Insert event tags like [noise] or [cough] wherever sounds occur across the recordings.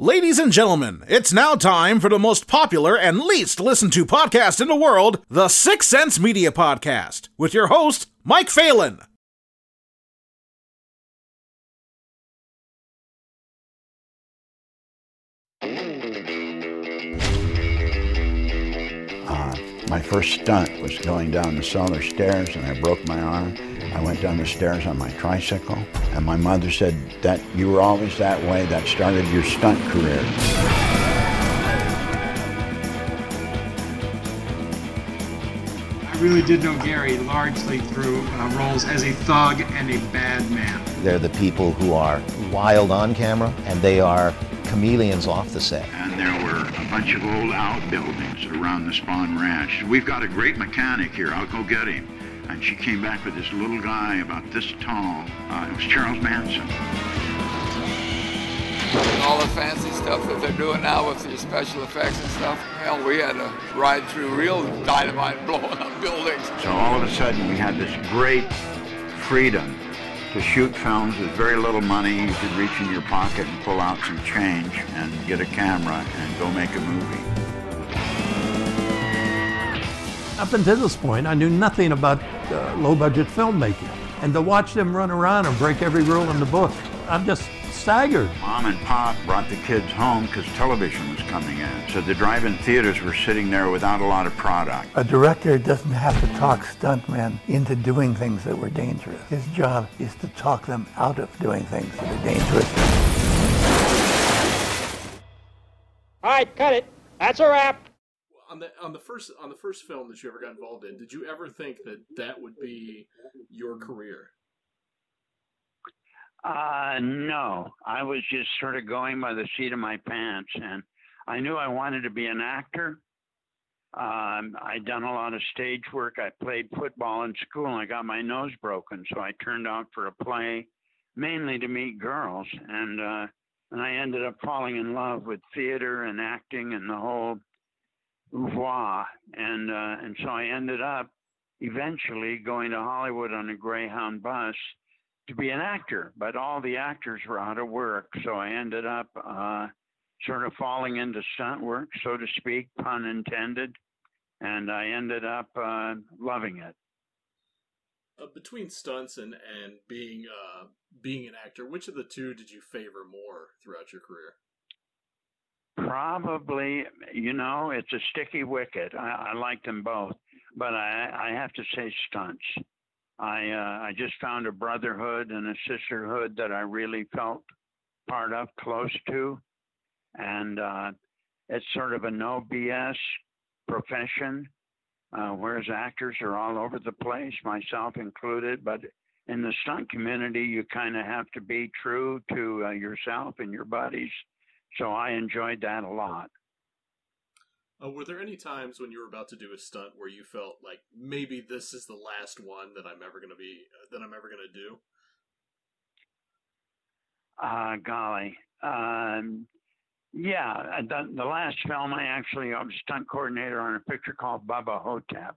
Ladies and gentlemen, it's now time for the most popular and least listened to podcast in the world, the Six Sense Media Podcast, with your host, Mike Phelan. My first stunt was going down the cellar stairs and I broke my arm. I went down the stairs on my tricycle and my mother said that you were always that way, that started your stunt career. I really did know Gary largely through uh, roles as a thug and a bad man. They're the people who are wild on camera and they are chameleons off the set. And there were a bunch of old outbuildings around the Spahn Ranch. We've got a great mechanic here. I'll go get him. And she came back with this little guy about this tall. Uh, it was Charles Manson. all the fancy stuff that they're doing now with the special effects and stuff. Hell, we had to ride through real dynamite blowing up buildings. So all of a sudden we had this great freedom to shoot films with very little money. You could reach in your pocket and pull out some change and get a camera and go make a movie. Up until this point, I knew nothing about uh, low budget filmmaking. And to watch them run around and break every rule in the book, I'm just staggered. Mom and Pop brought the kids home because television was coming in. So the drive-in theaters were sitting there without a lot of product. A director doesn't have to talk stuntmen into doing things that were dangerous. His job is to talk them out of doing things that are dangerous. All right, cut it. That's a wrap. on the on the first on the first film that you ever got involved in, did you ever think that that would be your career? Uh, no, I was just sort of going by the seat of my pants, and I knew I wanted to be an actor. Um, I'd done a lot of stage work. I played football in school, and I got my nose broken, so I turned out for a play, mainly to meet girls, and uh, and I ended up falling in love with theater and acting and the whole oeuvre, and uh, and so I ended up eventually going to Hollywood on a Greyhound bus to be an actor, but all the actors were out of work, so I ended up uh, sort of falling into stunt work, so to speak, pun intended, and I ended up uh, loving it. Uh, between stunts and and being uh being an actor, which of the two did you favor more throughout your career? Probably, you know, it's a sticky wicket. I, I like them both, but I, I have to say stunts. I uh, I just found a brotherhood and a sisterhood that I really felt part of, close to, and uh, it's sort of a no BS profession. Uh, whereas actors are all over the place, myself included. But in the stunt community, you kind of have to be true to uh, yourself and your buddies. So I enjoyed that a lot. Uh, were there any times when you were about to do a stunt where you felt like maybe this is the last one that I'm ever going to be uh, that I'm ever going to do? Uh, golly. Um, yeah, I done, the last film I actually I was stunt coordinator on a picture called Bubba Ho-Tep,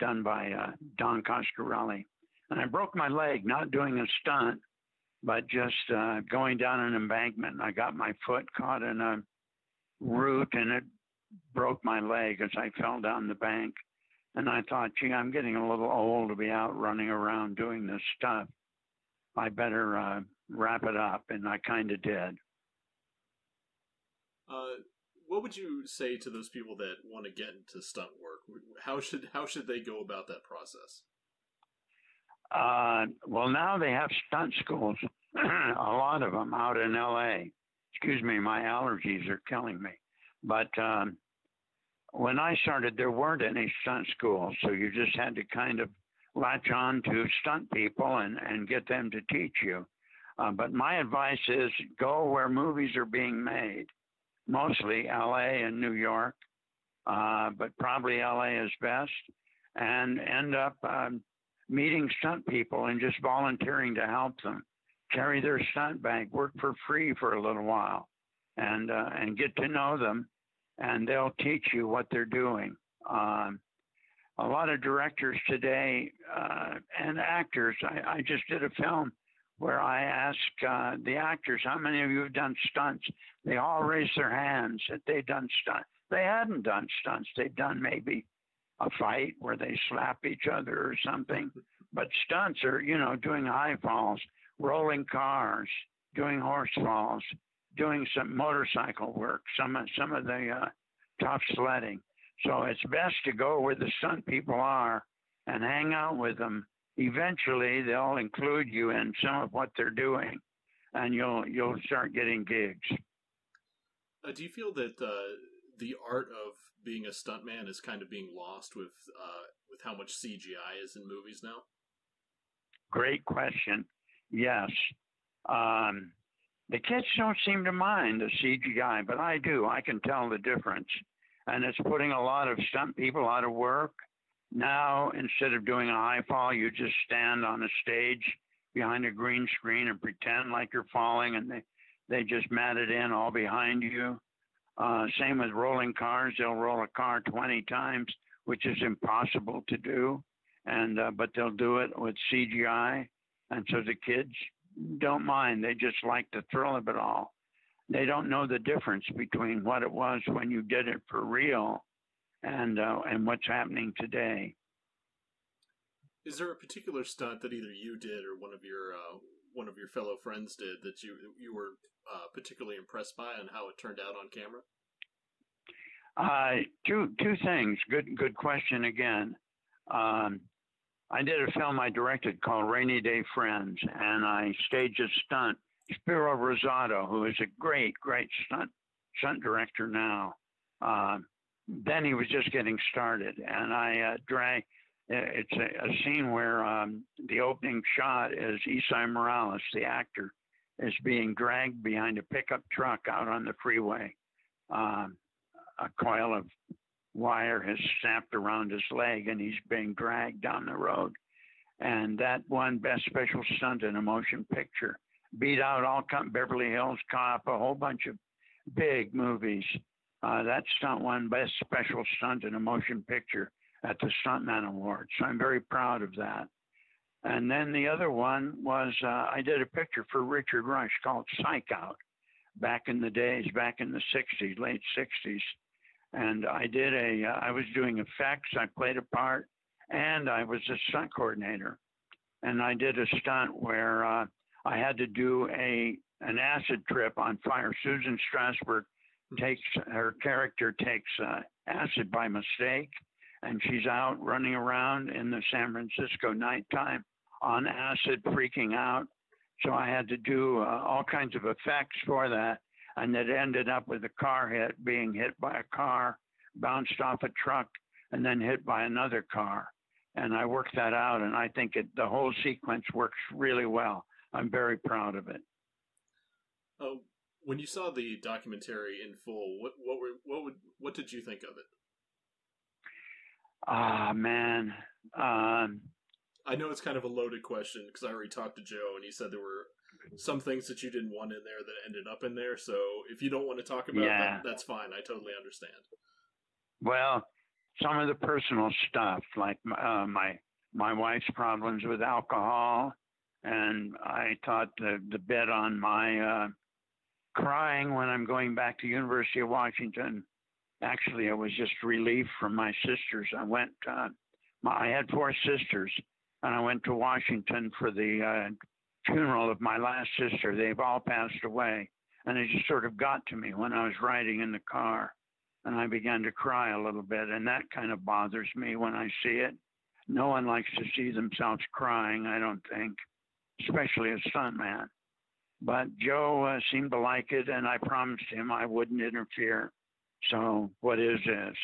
done by uh, Don Coscarelli, and I broke my leg not doing a stunt, but just uh, going down an embankment. I got my foot caught in a root, and it broke my leg as I fell down the bank. And I thought, gee, I'm getting a little old to be out running around doing this stuff. I better uh, wrap it up, and I kind of did. Uh, what would you say to those people that want to get into stunt work? How should how should they go about that process? Uh, well, now they have stunt schools, [clears throat] a lot of them out in L.A. Excuse me, my allergies are killing me. But um, when I started, there weren't any stunt schools, so you just had to kind of latch on to stunt people and, and get them to teach you. Uh, but my advice is go where movies are being made, mostly LA and New York, uh, but probably LA is best, and end up um, meeting stunt people and just volunteering to help them, carry their stunt bag, work for free for a little while, and uh, and get to know them, and they'll teach you what they're doing. Um, a lot of directors today uh, and actors. I, I just did a film where I ask uh, the actors, how many of you have done stunts? They all raised their hands that they'd done stunts. They hadn't done stunts. They'd done maybe a fight where they slap each other or something. But stunts are, you know, doing high falls, rolling cars, doing horse falls, doing some motorcycle work, some some of the uh, tough sledding. So it's best to go where the stunt people are and hang out with them. Eventually, they'll include you in some of what they're doing, and you'll you'll start getting gigs. Uh, do you feel that uh, the art of being a stuntman is kind of being lost with uh, with how much CGI is in movies now? Great question. Yes. Um, the kids don't seem to mind the CGI, but I do. I can tell the difference. And it's putting a lot of stunt people out of work. Now, instead of doing a high fall, you just stand on a stage behind a green screen and pretend like you're falling, and they, they just mat it in all behind you. Uh, same with rolling cars. They'll roll a car 20 times, which is impossible to do. And, uh, but they'll do it with CGI. And so the kids don't mind. They just like the thrill of it all. They don't know the difference between what it was when you did it for real and, uh, and what's happening today. Is there a particular stunt that either you did or one of your uh, one of your fellow friends did that you you were uh, particularly impressed by and how it turned out on camera? Uh, two two things. Good good question again. Um, I did a film I directed called Rainy Day Friends, and I staged a stunt. Spiro Razatos, who is a great great stunt stunt director now. Uh, then he was just getting started, and I uh, drag it's a, a scene where um, the opening shot is Esai Morales, the actor, is being dragged behind a pickup truck out on the freeway. Um, a coil of wire has snapped around his leg, and he's being dragged down the road. And that won Best Special Stunt in a Motion Picture. Beat out all Beverly Hills Cop, a whole bunch of big movies. Uh, that stunt won Best Special Stunt in a Motion Picture at the Stuntman Awards. So I'm very proud of that. And then the other one was uh, I did a picture for Richard Rush called Psych Out back in the days, back in the 60s, late 60s. And I did a, uh, I was doing effects, I played a part, and I was a stunt coordinator. And I did a stunt where uh, I had to do a an acid trip on fire. Susan Strasberg takes her character takes uh, acid by mistake, and she's out running around in the San Francisco nighttime on acid, freaking out. So I had to do uh, all kinds of effects for that, and it ended up with a car hit, being hit by a car, bounced off a truck, and then hit by another car. And I worked that out, and I think it, the whole sequence works really well. I'm very proud of it. Oh, when you saw the documentary in full, what what were what would what did you think of it? Ah, man. Um, I know it's kind of a loaded question because I already talked to Joe and he said there were some things that you didn't want in there that ended up in there. So if you don't want to talk about Yeah. that, that's fine. I totally understand. Well, some of the personal stuff, like uh, my my wife's problems with alcohol, and I thought the the bit on my uh, crying when I'm going back to University of Washington. Actually, it was just relief from my sisters. I went. Uh, my, I had four sisters, and I went to Washington for the uh, funeral of my last sister. They've all passed away, and it just sort of got to me when I was riding in the car and I began to cry a little bit, and that kind of bothers me when I see it. No one likes to see themselves crying, I don't think, especially a stuntman. But Joe uh, seemed to like it, and I promised him I wouldn't interfere. So what this? is?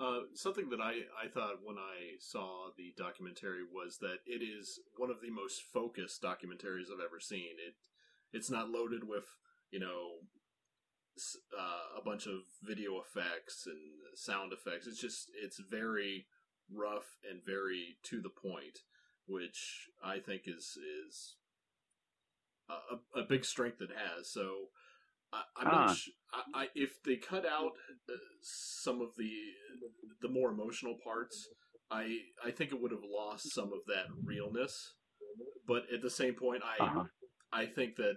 Uh, something that I, I thought when I saw the documentary was that it is one of the most focused documentaries I've ever seen. It it's not loaded with you know uh, a bunch of video effects and sound effects. It's just it's very rough and very to the point, which I think is is a, a big strength it has. So I, I'm Ah. not. Sh- I, I if they cut out uh, some of the the more emotional parts, I I think it would have lost some of that realness. but at the same point, I Uh-huh. I think that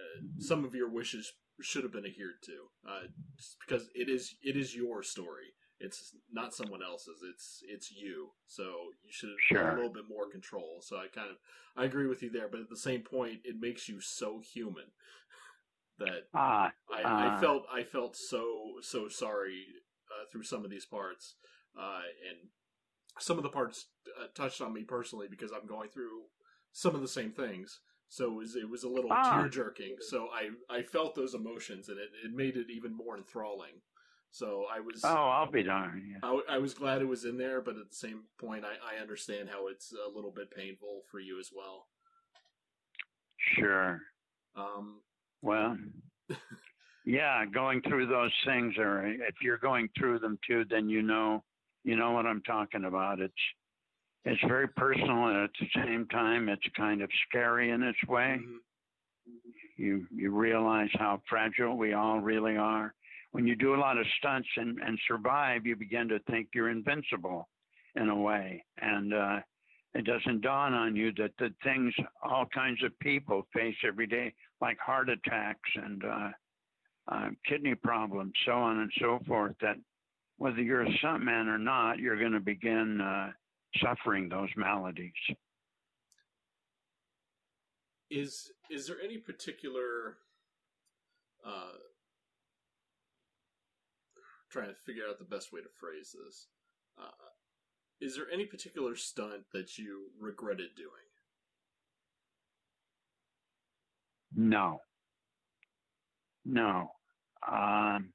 uh, some of your wishes should have been adhered to, uh, because it is it is your story. It's not someone else's. It's it's you. So you should have Sure. a little bit more control. So I kind of I agree with you there. But at the same point, it makes you so human [laughs] that Ah, I, I uh, felt I felt so so sorry uh, through some of these parts, uh, and some of the parts uh, touched on me personally because I'm going through some of the same things. So it was, it was a little Ah. tear jerking. So I, I felt those emotions, and it, it made it even more enthralling. So I was Oh, I'll be darned. Yeah. I, I was glad it was in there, but at the same point, I, I understand how it's a little bit painful for you as well. Sure. Um, Well, [laughs] yeah, going through those things, or if you're going through them too, then you know, you know what I'm talking about. It's it's very personal, and at the same time, it's kind of scary in its way. You you realize how fragile we all really are. When you do a lot of stunts and, and survive, you begin to think you're invincible, in a way, and uh, it doesn't dawn on you that the things all kinds of people face every day, like heart attacks and uh, uh, kidney problems, so on and so forth, that whether you're a stuntman or not, you're going to begin uh, suffering those maladies. is is there any particular uh trying to figure out the best way to phrase this uh is there any particular stunt that you regretted doing No. No. Um,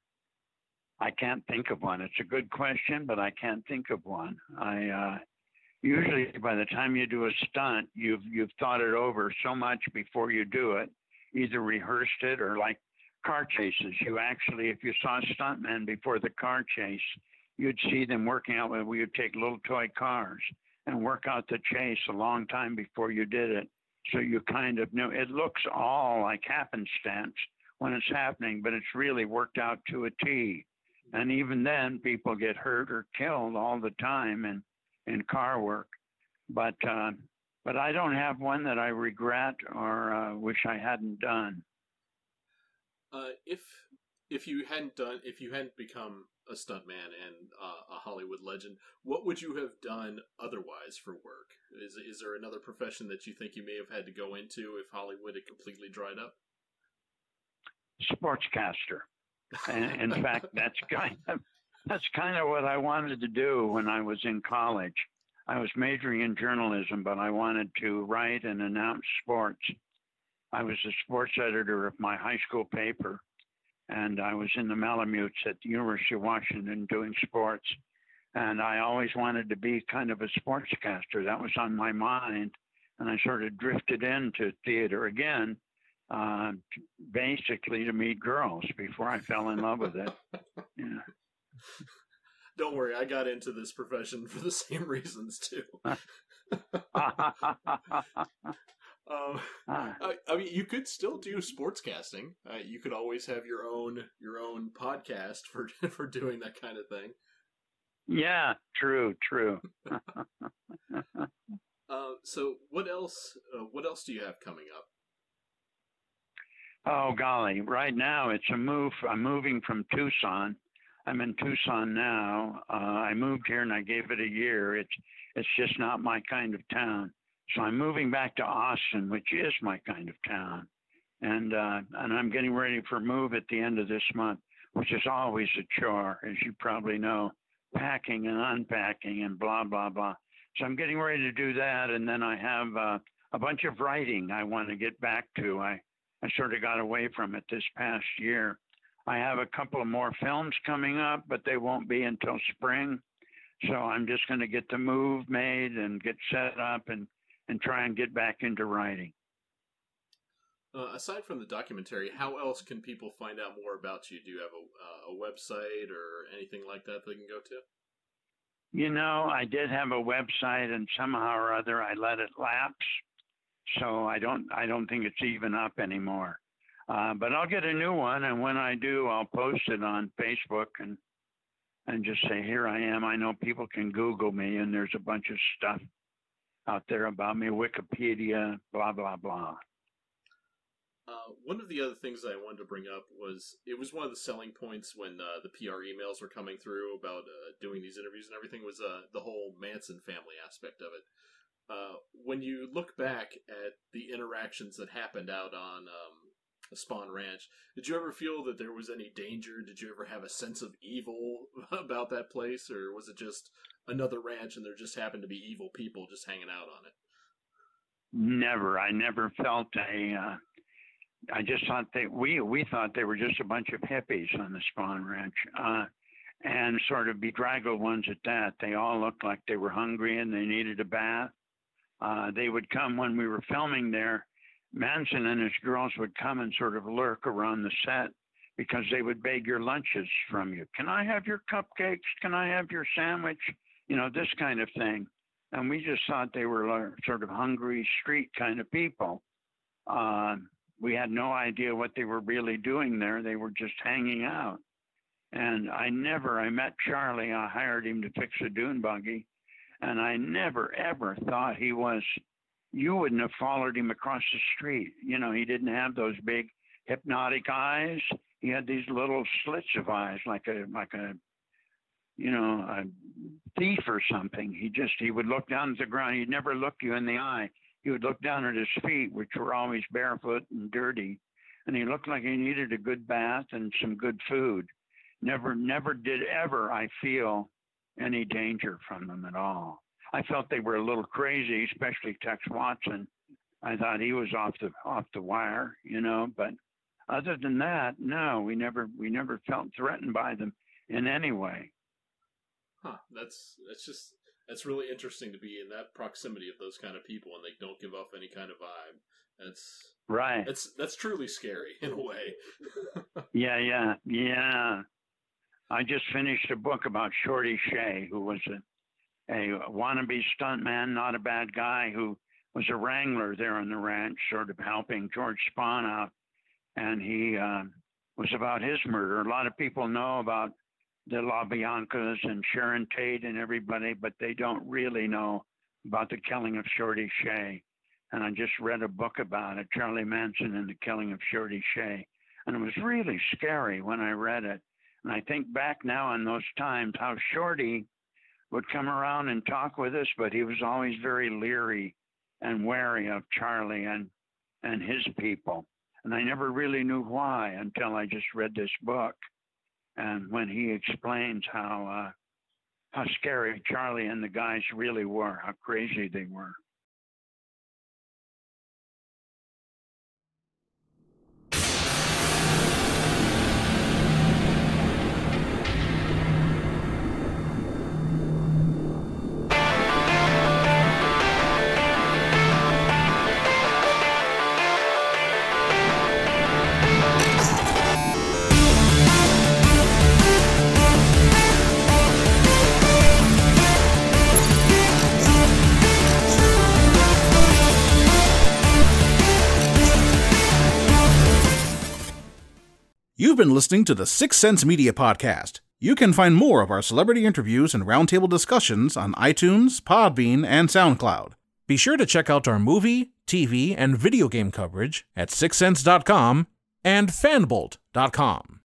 I can't think of one. It's a good question, but I can't think of one. I uh, usually by the time you do a stunt, you've you've thought it over so much before you do it, either rehearsed it or like car chases. You actually, if you saw stuntmen before the car chase, you'd see them working out. We would take little toy cars and work out the chase a long time before you did it. So you kind of know it looks all like happenstance when it's happening, but it's really worked out to a T. And even then, people get hurt or killed all the time in, in car work. But uh, but I don't have one that I regret or uh, wish I hadn't done. Uh if if you hadn't done if you hadn't become a stuntman and uh, a hollywood legend what would you have done otherwise for work is is there another profession that you think you may have had to go into if hollywood had completely dried up Sportscaster. And in [laughs] fact, that's kind of that's kind of what I wanted to do when I was in college. I was majoring in journalism, but I wanted to write and announce sports. I was the sports editor of my high school paper, and I was in the Malamutes at the University of Washington doing sports. And I always wanted to be kind of a sportscaster. That was on my mind. And I sort of drifted into theater again, uh, basically to meet girls before I fell in love with it. [laughs] Yeah. don't worry i got into this profession for the same reasons too [laughs] [laughs] Um, I, I mean, you could still do sportscasting. Uh, you could always have your own your own podcast for [laughs] for doing that kind of thing. yeah, true, true. [laughs] Uh, so, what else? Uh, what else do you have coming up? Oh golly! Right now it's a move. I'm moving from Tucson. I'm in Tucson now. Uh, I moved here and I gave it a year. It's it's just not my kind of town. So I'm moving back to Austin, which is my kind of town, and uh, and I'm getting ready for move at the end of this month, which is always a chore, as you probably know, packing and unpacking and blah blah blah. So I'm getting ready to do that, and then I have uh, a bunch of writing I want to get back to. I I sort of got away from it this past year. I have a couple of more films coming up, but they won't be until spring. So I'm just going to get the move made and get set up and, and try and get back into writing. Uh, aside from the documentary, how else can people find out more about you? Do you have a, uh, a website or anything like that they can go to? You know, I did have a website and somehow or other I let it lapse. So I don't I don't think it's even up anymore. Uh, but I'll get a new one, and when I do, I'll post it on Facebook and and just say, "Here I am." I know people can Google me, and there's a bunch of stuff out there about me, Wikipedia, blah blah blah. Uh, one of the other things I wanted to bring up was it was one of the selling points when uh, the PR emails were coming through about uh, doing these interviews and everything was uh, the whole Manson family aspect of it. Uh, when you look back at the interactions that happened out on um, Spahn Ranch, did you ever feel that there was any danger? Did you ever have a sense of evil [laughs] about that place, or was it just another ranch and there just happened to be evil people just hanging out on it? Never. I never felt a. Uh, I just thought they we we thought they were just a bunch of hippies on the Spahn Ranch, uh, and sort of bedraggled ones at that. They all looked like they were hungry and they needed a bath. Uh, they would come when we were filming there. Manson and his girls would come and sort of lurk around the set because they would beg your lunches from you. Can I have your cupcakes? Can I have your sandwich? You know, this kind of thing. And we just thought they were sort of hungry street kind of people. Uh, we had no idea what they were really doing there. They were just hanging out. And I never, I met Charlie. I hired him to fix a dune buggy. And I never, ever thought he was, you wouldn't have followed him across the street. You know, he didn't have those big hypnotic eyes. He had these little slits of eyes, like a, like a, you know, a thief or something. He just, he would look down at the ground. He'd never look you in the eye he would look down at his feet, which were always barefoot and dirty, and he looked like he needed a good bath and some good food. Never, never did ever I feel any danger from them at all. I felt they were a little crazy, especially Tex Watson. I thought he was off the off the wire, you know. But other than that, no, we never we never felt threatened by them in any way. Huh? That's that's just that's really interesting to be in that proximity of those kind of people and they don't give off any kind of vibe. That's right. That's that's truly scary in a way. [laughs] yeah, yeah, yeah. I just finished a book about Shorty Shea, who was a, a wannabe stuntman, not a bad guy, who was a wrangler there on the ranch, sort of helping George Spahn out. And he uh, was about his murder. A lot of people know about the LaBiancas and Sharon Tate and everybody, but they don't really know about the killing of Shorty Shea. And I just read a book about it, Charlie Manson and the killing of Shorty Shea. And it was really scary when I read it. And I think back now on those times how Shorty would come around and talk with us, but he was always very leery and wary of Charlie and and his people. And I never really knew why until I just read this book and when he explains how uh, how scary Charlie and the guys really were, how crazy they were. Been listening to the Six Sense Media Podcast. You can find more of our celebrity interviews and roundtable discussions on iTunes, Podbean, and SoundCloud. Be sure to check out our movie, TV, and video game coverage at sixsense.com and fanbolt.com.